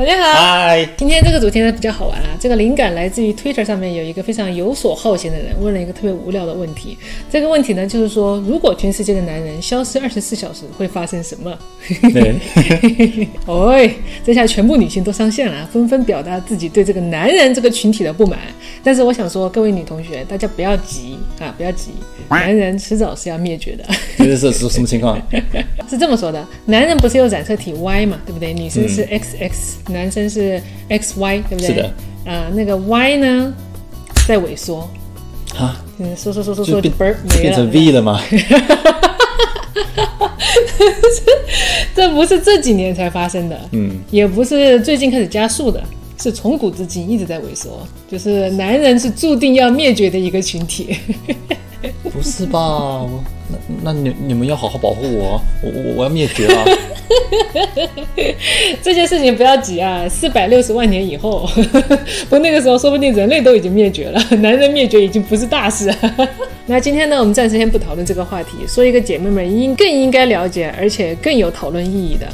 大家好，嗨，今天这个主题呢比较好玩啊，这个灵感来自于 Twitter 上面有一个非常游手好闲的人问了一个特别无聊的问题。这个问题呢就是说，如果全世界的男人消失二十四小时，会发生什么？对，哦，这下全部女性都上线了，纷纷表达自己对这个男人这个群体的不满。但是我想说，各位女同学，大家不要急啊，不要急，男人迟早是要灭绝的。这是是什么情况？是这么说的，男人不是有染色体 Y 嘛，对不对？女生是 XX，、男生是 XY，对不对？是的。啊、那个 Y 呢在萎缩，啊，嗯，缩缩缩缩缩，就变嘣儿没了。变成 V 了吗？这不是这几年才发生的，嗯，也不是最近开始加速的，是从古至今一直在萎缩。就是男人是注定要灭绝的一个群体。不是吧？那那你你们要好好保护我，我我我要灭绝了。这件事情不要急啊，四百六十万年以后，不那个时候说不定人类都已经灭绝了，男人灭绝已经不是大事。那今天呢，我们暂时先不讨论这个话题，说一个姐妹们应更应该了解，而且更有讨论意义的，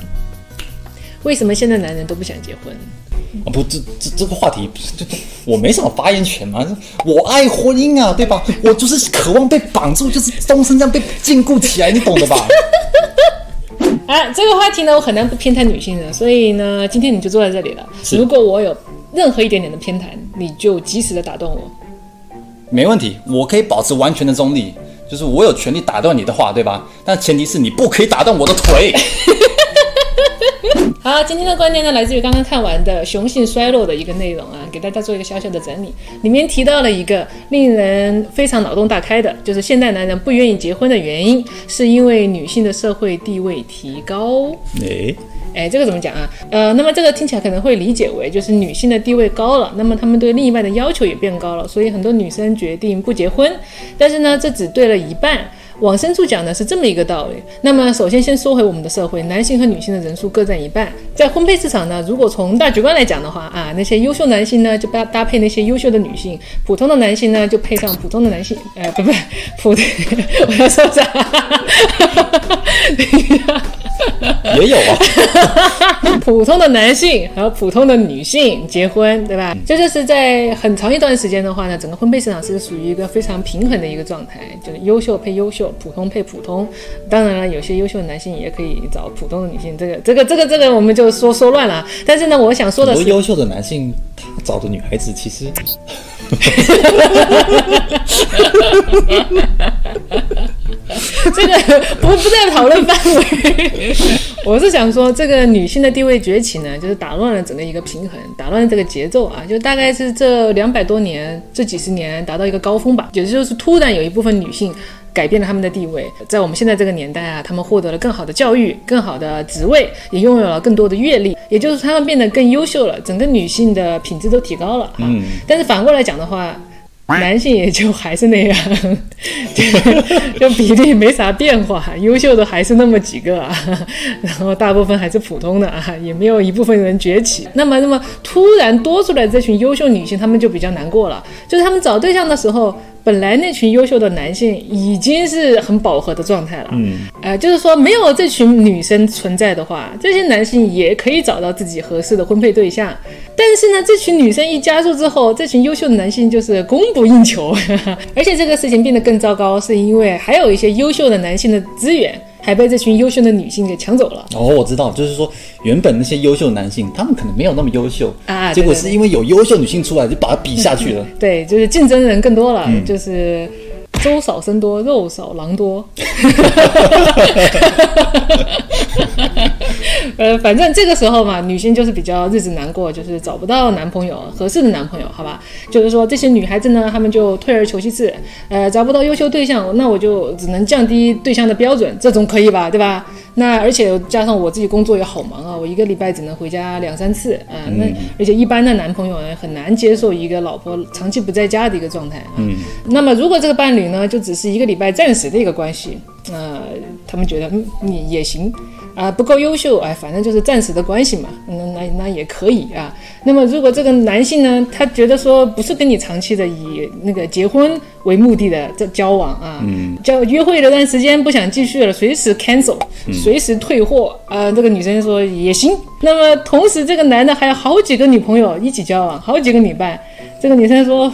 为什么现在男人都不想结婚？啊不，这这这个话题，这这我没什么发言权嘛。我爱婚姻啊，对吧？我就是渴望被绑住，就是终身这样被禁锢起来，你懂的吧？啊，这个话题呢，我很难不偏袒女性的，所以呢，今天你就坐在这里了。如果我有任何一点点的偏袒，你就及时的打断我。没问题，我可以保持完全的中立，就是我有权利打断你的话，对吧？但前提是你不可以打断我的腿。好，今天的观点呢，来自于刚刚看完的雄性衰落的一个内容啊，给大家做一个小小的整理。里面提到了一个令人非常脑洞大开的，就是现代男人不愿意结婚的原因，是因为女性的社会地位提高。诶、哎，这个怎么讲啊？呃，那么这个听起来可能会理解为就是女性的地位高了，那么她们对另一半的要求也变高了，所以很多女生决定不结婚。但是呢，这只对了一半。往深处讲呢是这么一个道理。那么首先先说回我们的社会，男性和女性的人数各占一半。在婚配市场呢，如果从大局观来讲的话啊，那些优秀男性呢就搭搭配那些优秀的女性，普通的男性呢就配上普通的男性。呃，不不，普通，我要说啥？等一下。也有啊。普通的男性和普通的女性结婚，对吧？这就是在很长一段时间的话呢，整个婚配市场是属于一个非常平衡的一个状态，就是优秀配优秀，普通配普通。当然了，有些优秀的男性也可以找普通的女性，这个、这个、这个、这个我们就说说乱了。但是呢，我想说的是，很多优秀的男性，他找的女孩子其实 这个不不在讨论范围。我是想说，这个女性的地位崛起呢，就是打乱了整个一个平衡，打乱了这个节奏啊，就大概是这两百多年、这几十年达到一个高峰吧，也就是突然有一部分女性。改变了他们的地位，在我们现在这个年代啊，他们获得了更好的教育、更好的职位，也拥有了更多的阅历，也就是他们变得更优秀了，整个女性的品质都提高了啊。嗯但是反过来讲的话，男性也就还是那样，就就比例没啥变化，优秀的还是那么几个啊，然后大部分还是普通的啊，也没有一部分人崛起。那么，那么突然多出来这群优秀女性，她们就比较难过了，就是她们找对象的时候。本来那群优秀的男性已经是很饱和的状态了，嗯，呃，就是说没有这群女生存在的话，这些男性也可以找到自己合适的婚配对象。但是呢，这群女生一加入之后，这群优秀的男性就是供不应求，而且这个事情变得更糟糕，是因为还有一些优秀的男性的资源还被这群优秀的女性给抢走了。哦，我知道，就是说原本那些优秀男性，他们可能没有那么优秀啊结果是因为有优秀女性出来，就把他比下去了。对，就是竞争人更多了，就是粥少僧多，肉少狼多。呃，反正这个时候嘛，女性就是比较日子难过，就是找不到男朋友合适的男朋友，好吧？就是说这些女孩子呢，她们就退而求其次，呃，找不到优秀对象，那我就只能降低对象的标准，这总可以吧，对吧？那而且加上我自己工作也好忙啊，我一个礼拜只能回家两三次啊、那而且一般的男朋友呢，很难接受一个老婆长期不在家的一个状态啊。嗯，那么如果这个伴侣呢，就只是一个礼拜暂时的一个关系，呃，他们觉得嗯你也行，啊不够优秀，哎，反正就是暂时的关系嘛，那那那也可以啊。那么如果这个男性呢，他觉得说不是跟你长期的以那个结婚为目的的这交往啊，嗯交约会这段时间不想继续了，随时 cancel，随时退货啊，这个女生说也行。那么同时这个男的还有好几个女朋友一起交往，好几个女伴，这个女生说。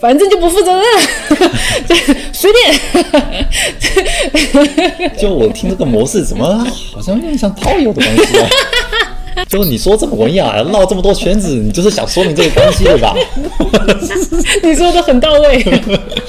反正就不负责任，随便。就我听这个模式，怎么好像有点像炮友的关系啊？就是你说这么文雅，绕这么多圈子，你就是想说明这个关系对吧？你说的很到位，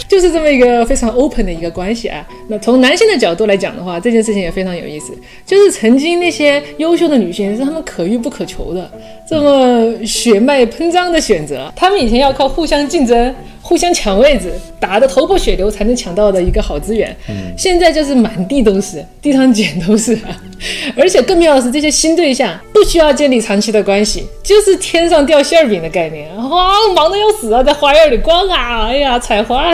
就是这么一个非常 open 的一个关系啊。那从男性的角度来讲的话，这件事情也非常有意思。就是曾经那些优秀的女性是他们可遇不可求的，这么血脉喷张的选择，他们以前要靠互相竞争。互相抢位置，打得头破血流才能抢到的一个好资源，现在就是满地都是，地上捡都是，而且更妙的是，这些新对象不需要建立长期的关系，就是天上掉馅饼的概念，哇，忙得要死啊，在花园里逛啊，哎呀，采花，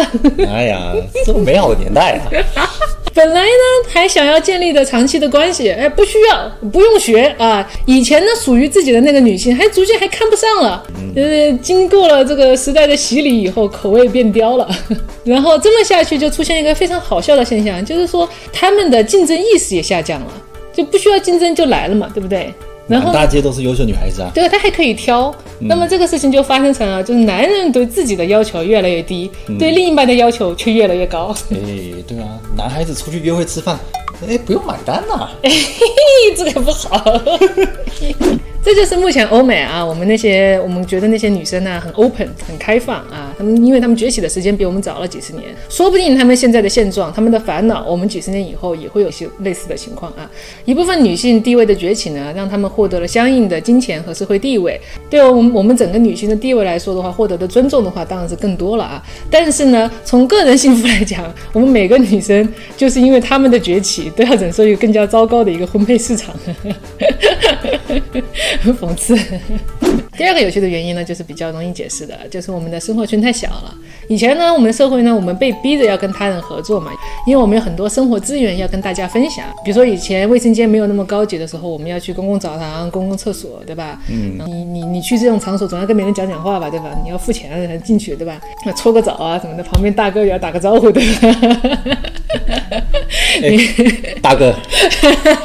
哎呀，这么美好的年代啊！本来呢，还想要建立的长期的关系，哎，不需要，不用学啊。以前呢，属于自己的那个女性，还逐渐还看不上了。就是经过了这个时代的洗礼以后，口味变刁了。然后这么下去，就出现一个非常好笑的现象，就是说他们的竞争意识也下降了，就不需要竞争就来了嘛，对不对？满大街都是优秀女孩子啊！对，他还可以挑。那么这个事情就发生成了，就是男人对自己的要求越来越低，对另一半的要求却越来越高。哎，对啊，男孩子出去约会吃饭，哎，不用买单呐。哎，这个不好。这就是目前欧美啊，我们那些我们觉得那些女生呢很 open 很开放啊，他们因为他们崛起的时间比我们早了几十年，说不定他们现在的现状，他们的烦恼，我们几十年以后也会有些类似的情况啊。一部分女性地位的崛起呢，让他们获得了相应的金钱和社会地位，对我们我们整个女性的地位来说的话，获得的尊重的话当然是更多了啊。但是呢，从个人幸福来讲，我们每个女生就是因为他们的崛起，都要忍受一个更加糟糕的一个婚配市场。很 讽刺。第二个有趣的原因呢，就是比较容易解释的，就是我们的生活圈太小了。以前呢，我们的社会呢，我们被逼着要跟他人合作嘛，因为我们有很多生活资源要跟大家分享。比如说以前卫生间没有那么高级的时候，我们要去公共澡堂、公共厕所，对吧？嗯。你你你去这种场所，总要跟别人讲讲话吧，对吧？你要付钱才进去，对吧？那搓个澡啊什么的，旁边大哥也要打个招呼，对吧？大哥，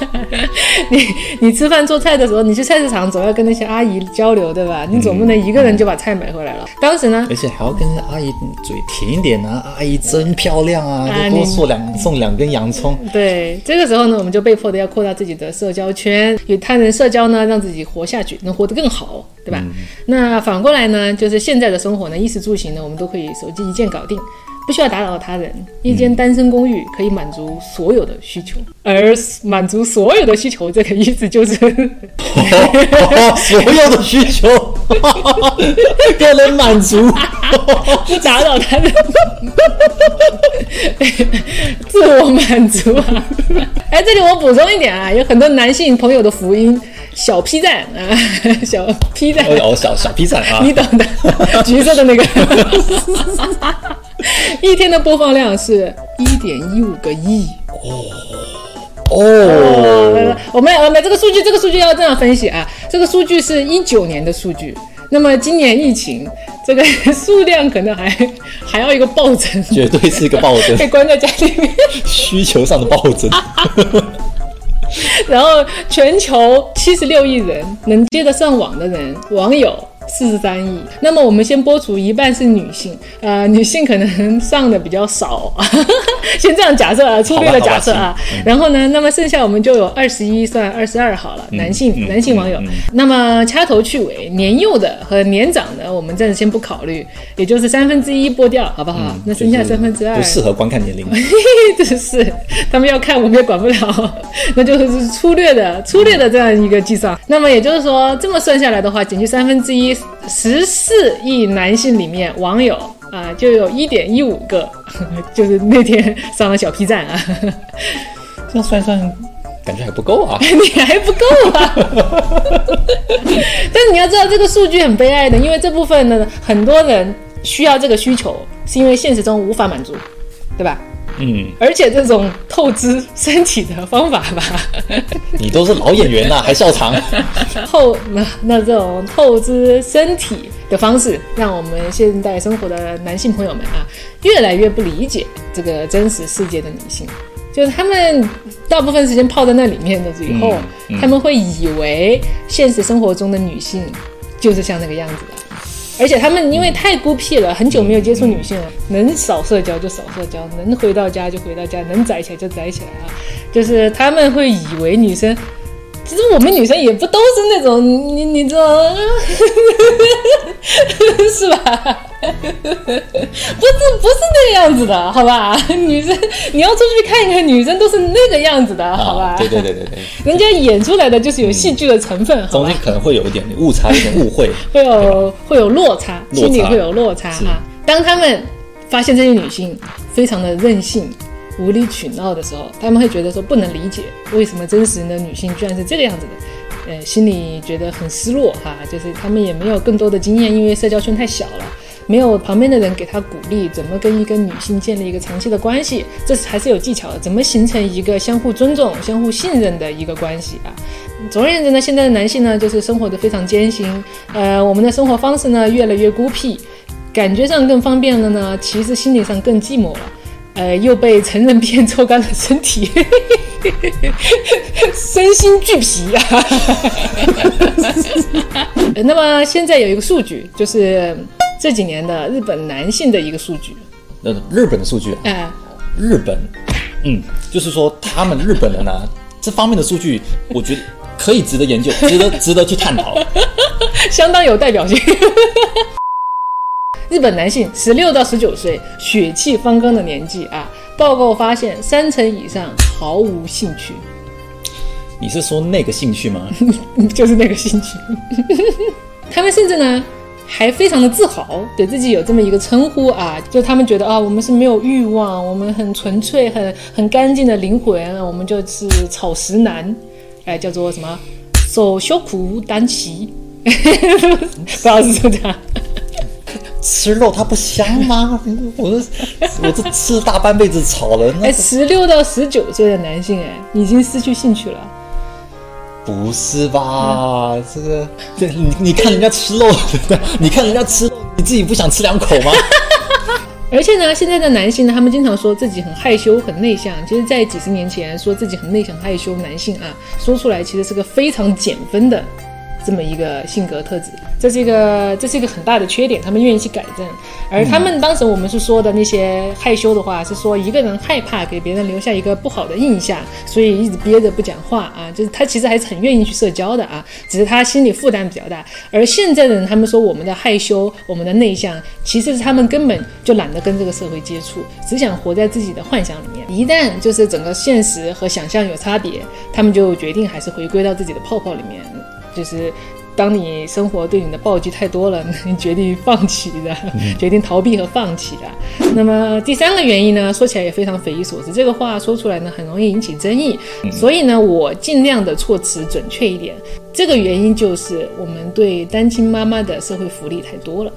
你你吃饭做菜的时候，你去菜市场总要跟那些阿姨交流，对吧？你总不能一个人就把菜买回来了。当时呢，而且还要跟阿姨嘴甜一点啊，阿姨真漂亮啊，多送两送两根洋葱。对，这个时候呢，我们就被迫的要扩大自己的社交圈，与他人社交呢，让自己活下去，能活得更好，对吧？那反过来呢，就是现在的生活呢，衣食住行呢，我们都可以手机一键搞定。不需要打扰他人，一间单身公寓可以满足所有的需求，而满足所有的需求，这个意思就是所有的需求？都能满足，不打扰他人，自我满足啊！哎，这里我补充一点啊，有很多男性朋友的福音。小 P 站啊，小 P 站。哦，小小 P 站啊，你懂的，橘色的那个，一天的播放量是一点一五个亿。哦。哦，我们我们这个数据，这个数据要这样分析啊，这个数据是一九年的数据，那么今年疫情，这个数量可能还 还要一个暴增，绝对是一个暴增，被 关在家里面，需求上的暴增。然后，全球七十六亿人能接得上网的人，网友。四十三亿，那么我们先播出一半是女性，呃，女性可能上的比较少，先这样假设啊，粗略的假设啊，然后呢，那么剩下我们就有二十一算二十二好了，男性男性网友，那么掐头去尾，年幼的和年长的我们暂时先不考虑，也就是三分之一剥掉，好不好？那剩下三分之二。不适合观看年龄，真是他们要看我们也管不了，那就是粗略的粗略的这样一个计算，那么也就是说这么算下来的话，减去三分之一。十四亿男性里面，网友啊，就有一点一五个，就是那天上了小 P 站啊。这样算算，感觉还不够啊。你还不够啊。但是你要知道，这个数据很悲哀的，因为这部分呢，很多人需要这个需求，是因为现实中无法满足，对吧？嗯，而且这种透支身体的方法吧，你都是老演员呐，还笑场？透那那这种透支身体的方式，让我们现代生活的男性朋友们啊，越来越不理解这个真实世界的女性。就是他们大部分时间泡在那里面的以后，他们会以为现实生活中的女性就是像那个样子的，而且他们因为太孤僻了，很久没有接触女性了，能少社交就少社交，能回到家就回到家，能宅起来就宅起来啊，就是他们会以为女生。其实我们女生也不都是那种你你知道，是吧？不是不是那个样子的，好吧？女生你要出去看一看，女生都是那个样子的，好吧？对对对对对，人家演出来的就是有戏剧的成分，中间可能会有一点误差，一点误会，会有会有落差，心里会有落差哈。当他们发现这些女性非常的任性。无理取闹的时候，他们会觉得说不能理解为什么真实的女性居然是这个样子的，呃，心里觉得很失落哈，就是他们也没有更多的经验，因为社交圈太小了，没有旁边的人给他鼓励，怎么跟一个女性建立一个长期的关系，这是还是有技巧的，怎么形成一个相互尊重、相互信任的一个关系啊？总而言之呢，现在的男性呢，就是生活的非常艰辛，呃，我们的生活方式呢越来越孤僻，感觉上更方便了呢，其实心理上更寂寞了。呃，又被成人片抽干了身体，身心俱疲啊。那么现在有一个数据，就是这几年的日本男性的一个数据。那日本的数据啊？日本，嗯，就是说他们日本人呢，这方面的数据，我觉得可以值得研究，值得值得去探讨，相当有代表性。日本男性十六到十九岁血气方刚的年纪啊，报告发现三成以上毫无兴趣。你是说那个兴趣吗？就是那个兴趣。他们甚至呢还非常的自豪，对自己有这么一个称呼啊，就他们觉得啊，我们是没有欲望，我们很纯粹、很很干净的灵魂，我们就是草食男，哎，叫做什么？手修苦单骑，不知道是这样。吃肉它不香吗？我这我这吃大半辈子草了。哎，十六到十九岁的男性，哎，已经失去兴趣了。不是吧？这个，这你你看人家吃肉，你看人家吃肉，你自己不想吃两口吗？而且呢，现在的男性呢，他们经常说自己很害羞、很内向。其实，在几十年前，说自己很内向、害羞，男性啊，说出来其实是个非常减分的。这么一个性格特质，这是一个这是一个很大的缺点，他们愿意去改正。而他们当时我们是说的那些害羞的话，是说一个人害怕给别人留下一个不好的印象，所以一直憋着不讲话啊。就是他其实还是很愿意去社交的啊，只是他心理负担比较大。而现在的人，他们说我们的害羞、我们的内向，其实是他们根本就懒得跟这个社会接触，只想活在自己的幻想里面。一旦就是整个现实和想象有差别，他们就决定还是回归到自己的泡泡里面。就是当你生活对你的暴击太多了，你决定放弃的，决定逃避和放弃的。那么第三个原因呢，说起来也非常匪夷所思，这个话说出来呢，很容易引起争议。所以呢，我尽量的措辞准确一点。这个原因就是我们对单亲妈妈的社会福利太多了。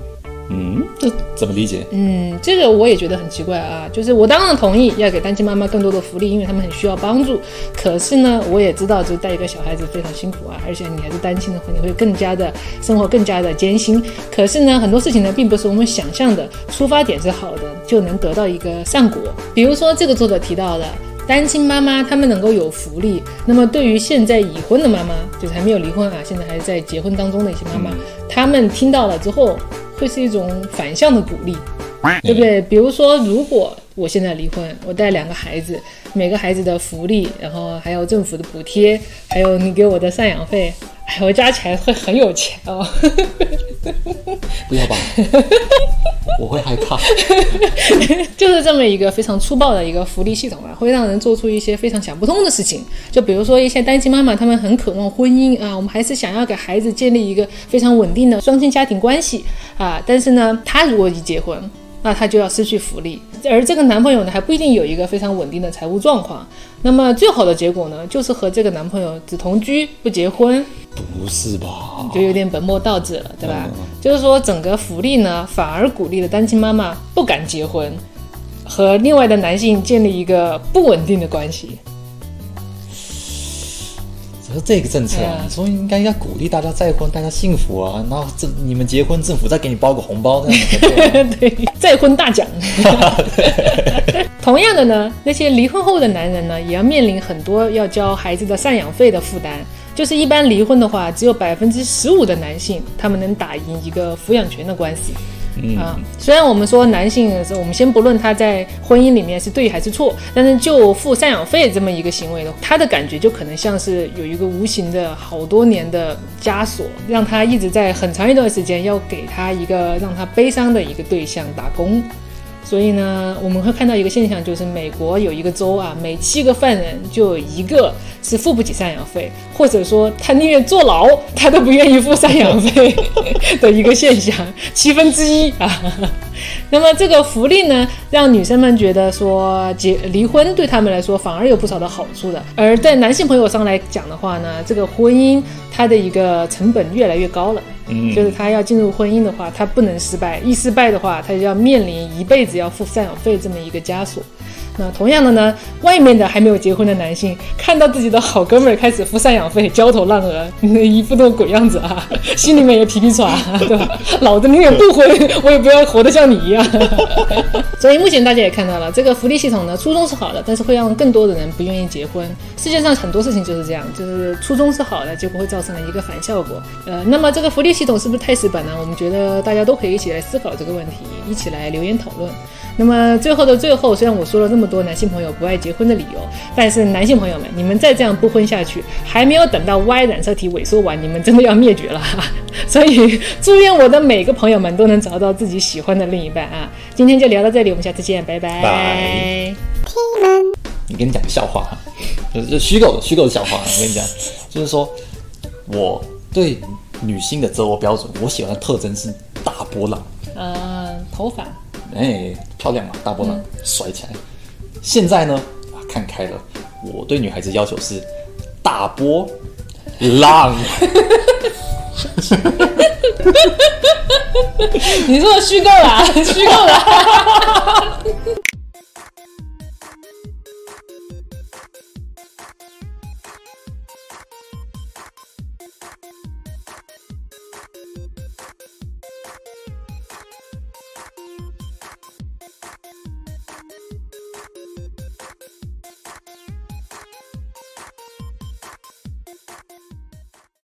嗯，这怎么理解？嗯，这个我也觉得很奇怪啊。就是我当然同意要给单亲妈妈更多的福利，因为他们很需要帮助。可是呢，我也知道，就带一个小孩子非常辛苦啊，而且你还是单亲的话，你会更加的生活更加的艰辛。可是呢，很多事情呢，并不是我们想象的，出发点是好的就能得到一个善果。比如说，这个作者提到的单亲妈妈，他们能够有福利。那么，对于现在已婚的妈妈，就是还没有离婚啊，现在还在结婚当中的一些妈妈，他们听到了之后。会是一种反向的鼓励，对不对？比如说，如果我现在离婚，我带两个孩子，每个孩子的福利，然后还有政府的补贴，还有你给我的赡养费。我加起来会很有钱哦！不要吧，我会害怕。就是这么一个非常粗暴的一个福利系统啊，会让人做出一些非常想不通的事情。就比如说一些单亲妈妈，她们很渴望婚姻啊，我们还是想要给孩子建立一个非常稳定的双亲家庭关系啊。但是呢，她如果一结婚，那她就要失去福利，而这个男朋友呢，还不一定有一个非常稳定的财务状况。那么最好的结果呢，就是和这个男朋友只同居不结婚。不是吧？就有点本末倒置了，对吧？就是说整个福利呢，反而鼓励了单亲妈妈不敢结婚，和另外的男性建立一个不稳定的关系。可是这个政策啊，嗯你说应该要鼓励大家再婚，大家幸福啊，然后这你们结婚，政府再给你包个红包，这样子才对再婚大奖。同样的呢，那些离婚后的男人呢，也要面临很多要交孩子的赡养费的负担。就是一般离婚的话，只有百分之十五的男性他们能打赢一个抚养权的官司。嗯啊，虽然我们说男性是，我们先不论他在婚姻里面是对还是错，但是就付赡养费这么一个行为的，他的感觉就可能像是有一个无形的好多年的枷锁，让他一直在很长一段时间要给他一个让他悲伤的一个对象打工。所以呢，我们会看到一个现象，就是美国有一个州啊，每七个犯人就有一个是付不起赡养费，或者说他宁愿坐牢，他都不愿意付赡养费 的一个现象，七分之一啊。那么这个福利呢，让女生们觉得说结离婚对他们来说反而有不少的好处的，而在男性朋友上来讲的话呢，这个婚姻它的一个成本越来越高了。就是他要进入婚姻的话，他不能失败，一失败的话，他就要面临一辈子要付赡养费这么一个枷锁。那同样的呢，外面的还没有结婚的男性看到自己的好哥们儿开始付赡养费，焦头烂额，一副那种鬼样子啊，心里面也皮皮喘，对吧？老子宁愿不婚，我也不要活得像你一样。所以目前大家也看到了，这个福利系统呢，初衷是好的，但是会让更多的人不愿意结婚。世界上很多事情就是这样，就是初衷是好的，结果会造成了一个反效果。呃，那么这个福利系统是不是太死板呢？我们觉得大家都可以一起来思考这个问题，一起来留言讨论。那么最后的最后，虽然我说了那么多男性朋友不爱结婚的理由，但是男性朋友们，你们再这样不婚下去，还没有等到 Y 染色体萎缩完，你们真的要灭绝了哈。所以祝愿我的每个朋友们都能找到自己喜欢的另一半啊！今天就聊到这里，我们下次见，拜拜。拜你跟你讲个笑话哈，就是就是虚构的虚构的笑话。我跟你讲，就是说我对女性的择偶标准，我喜欢的特征是大波浪，呃，头发，哎，漂亮嘛，大波浪，甩起来。现在呢，啊，看开了，我对女孩子要求是大波浪。你说的虚构啦，虚构啦。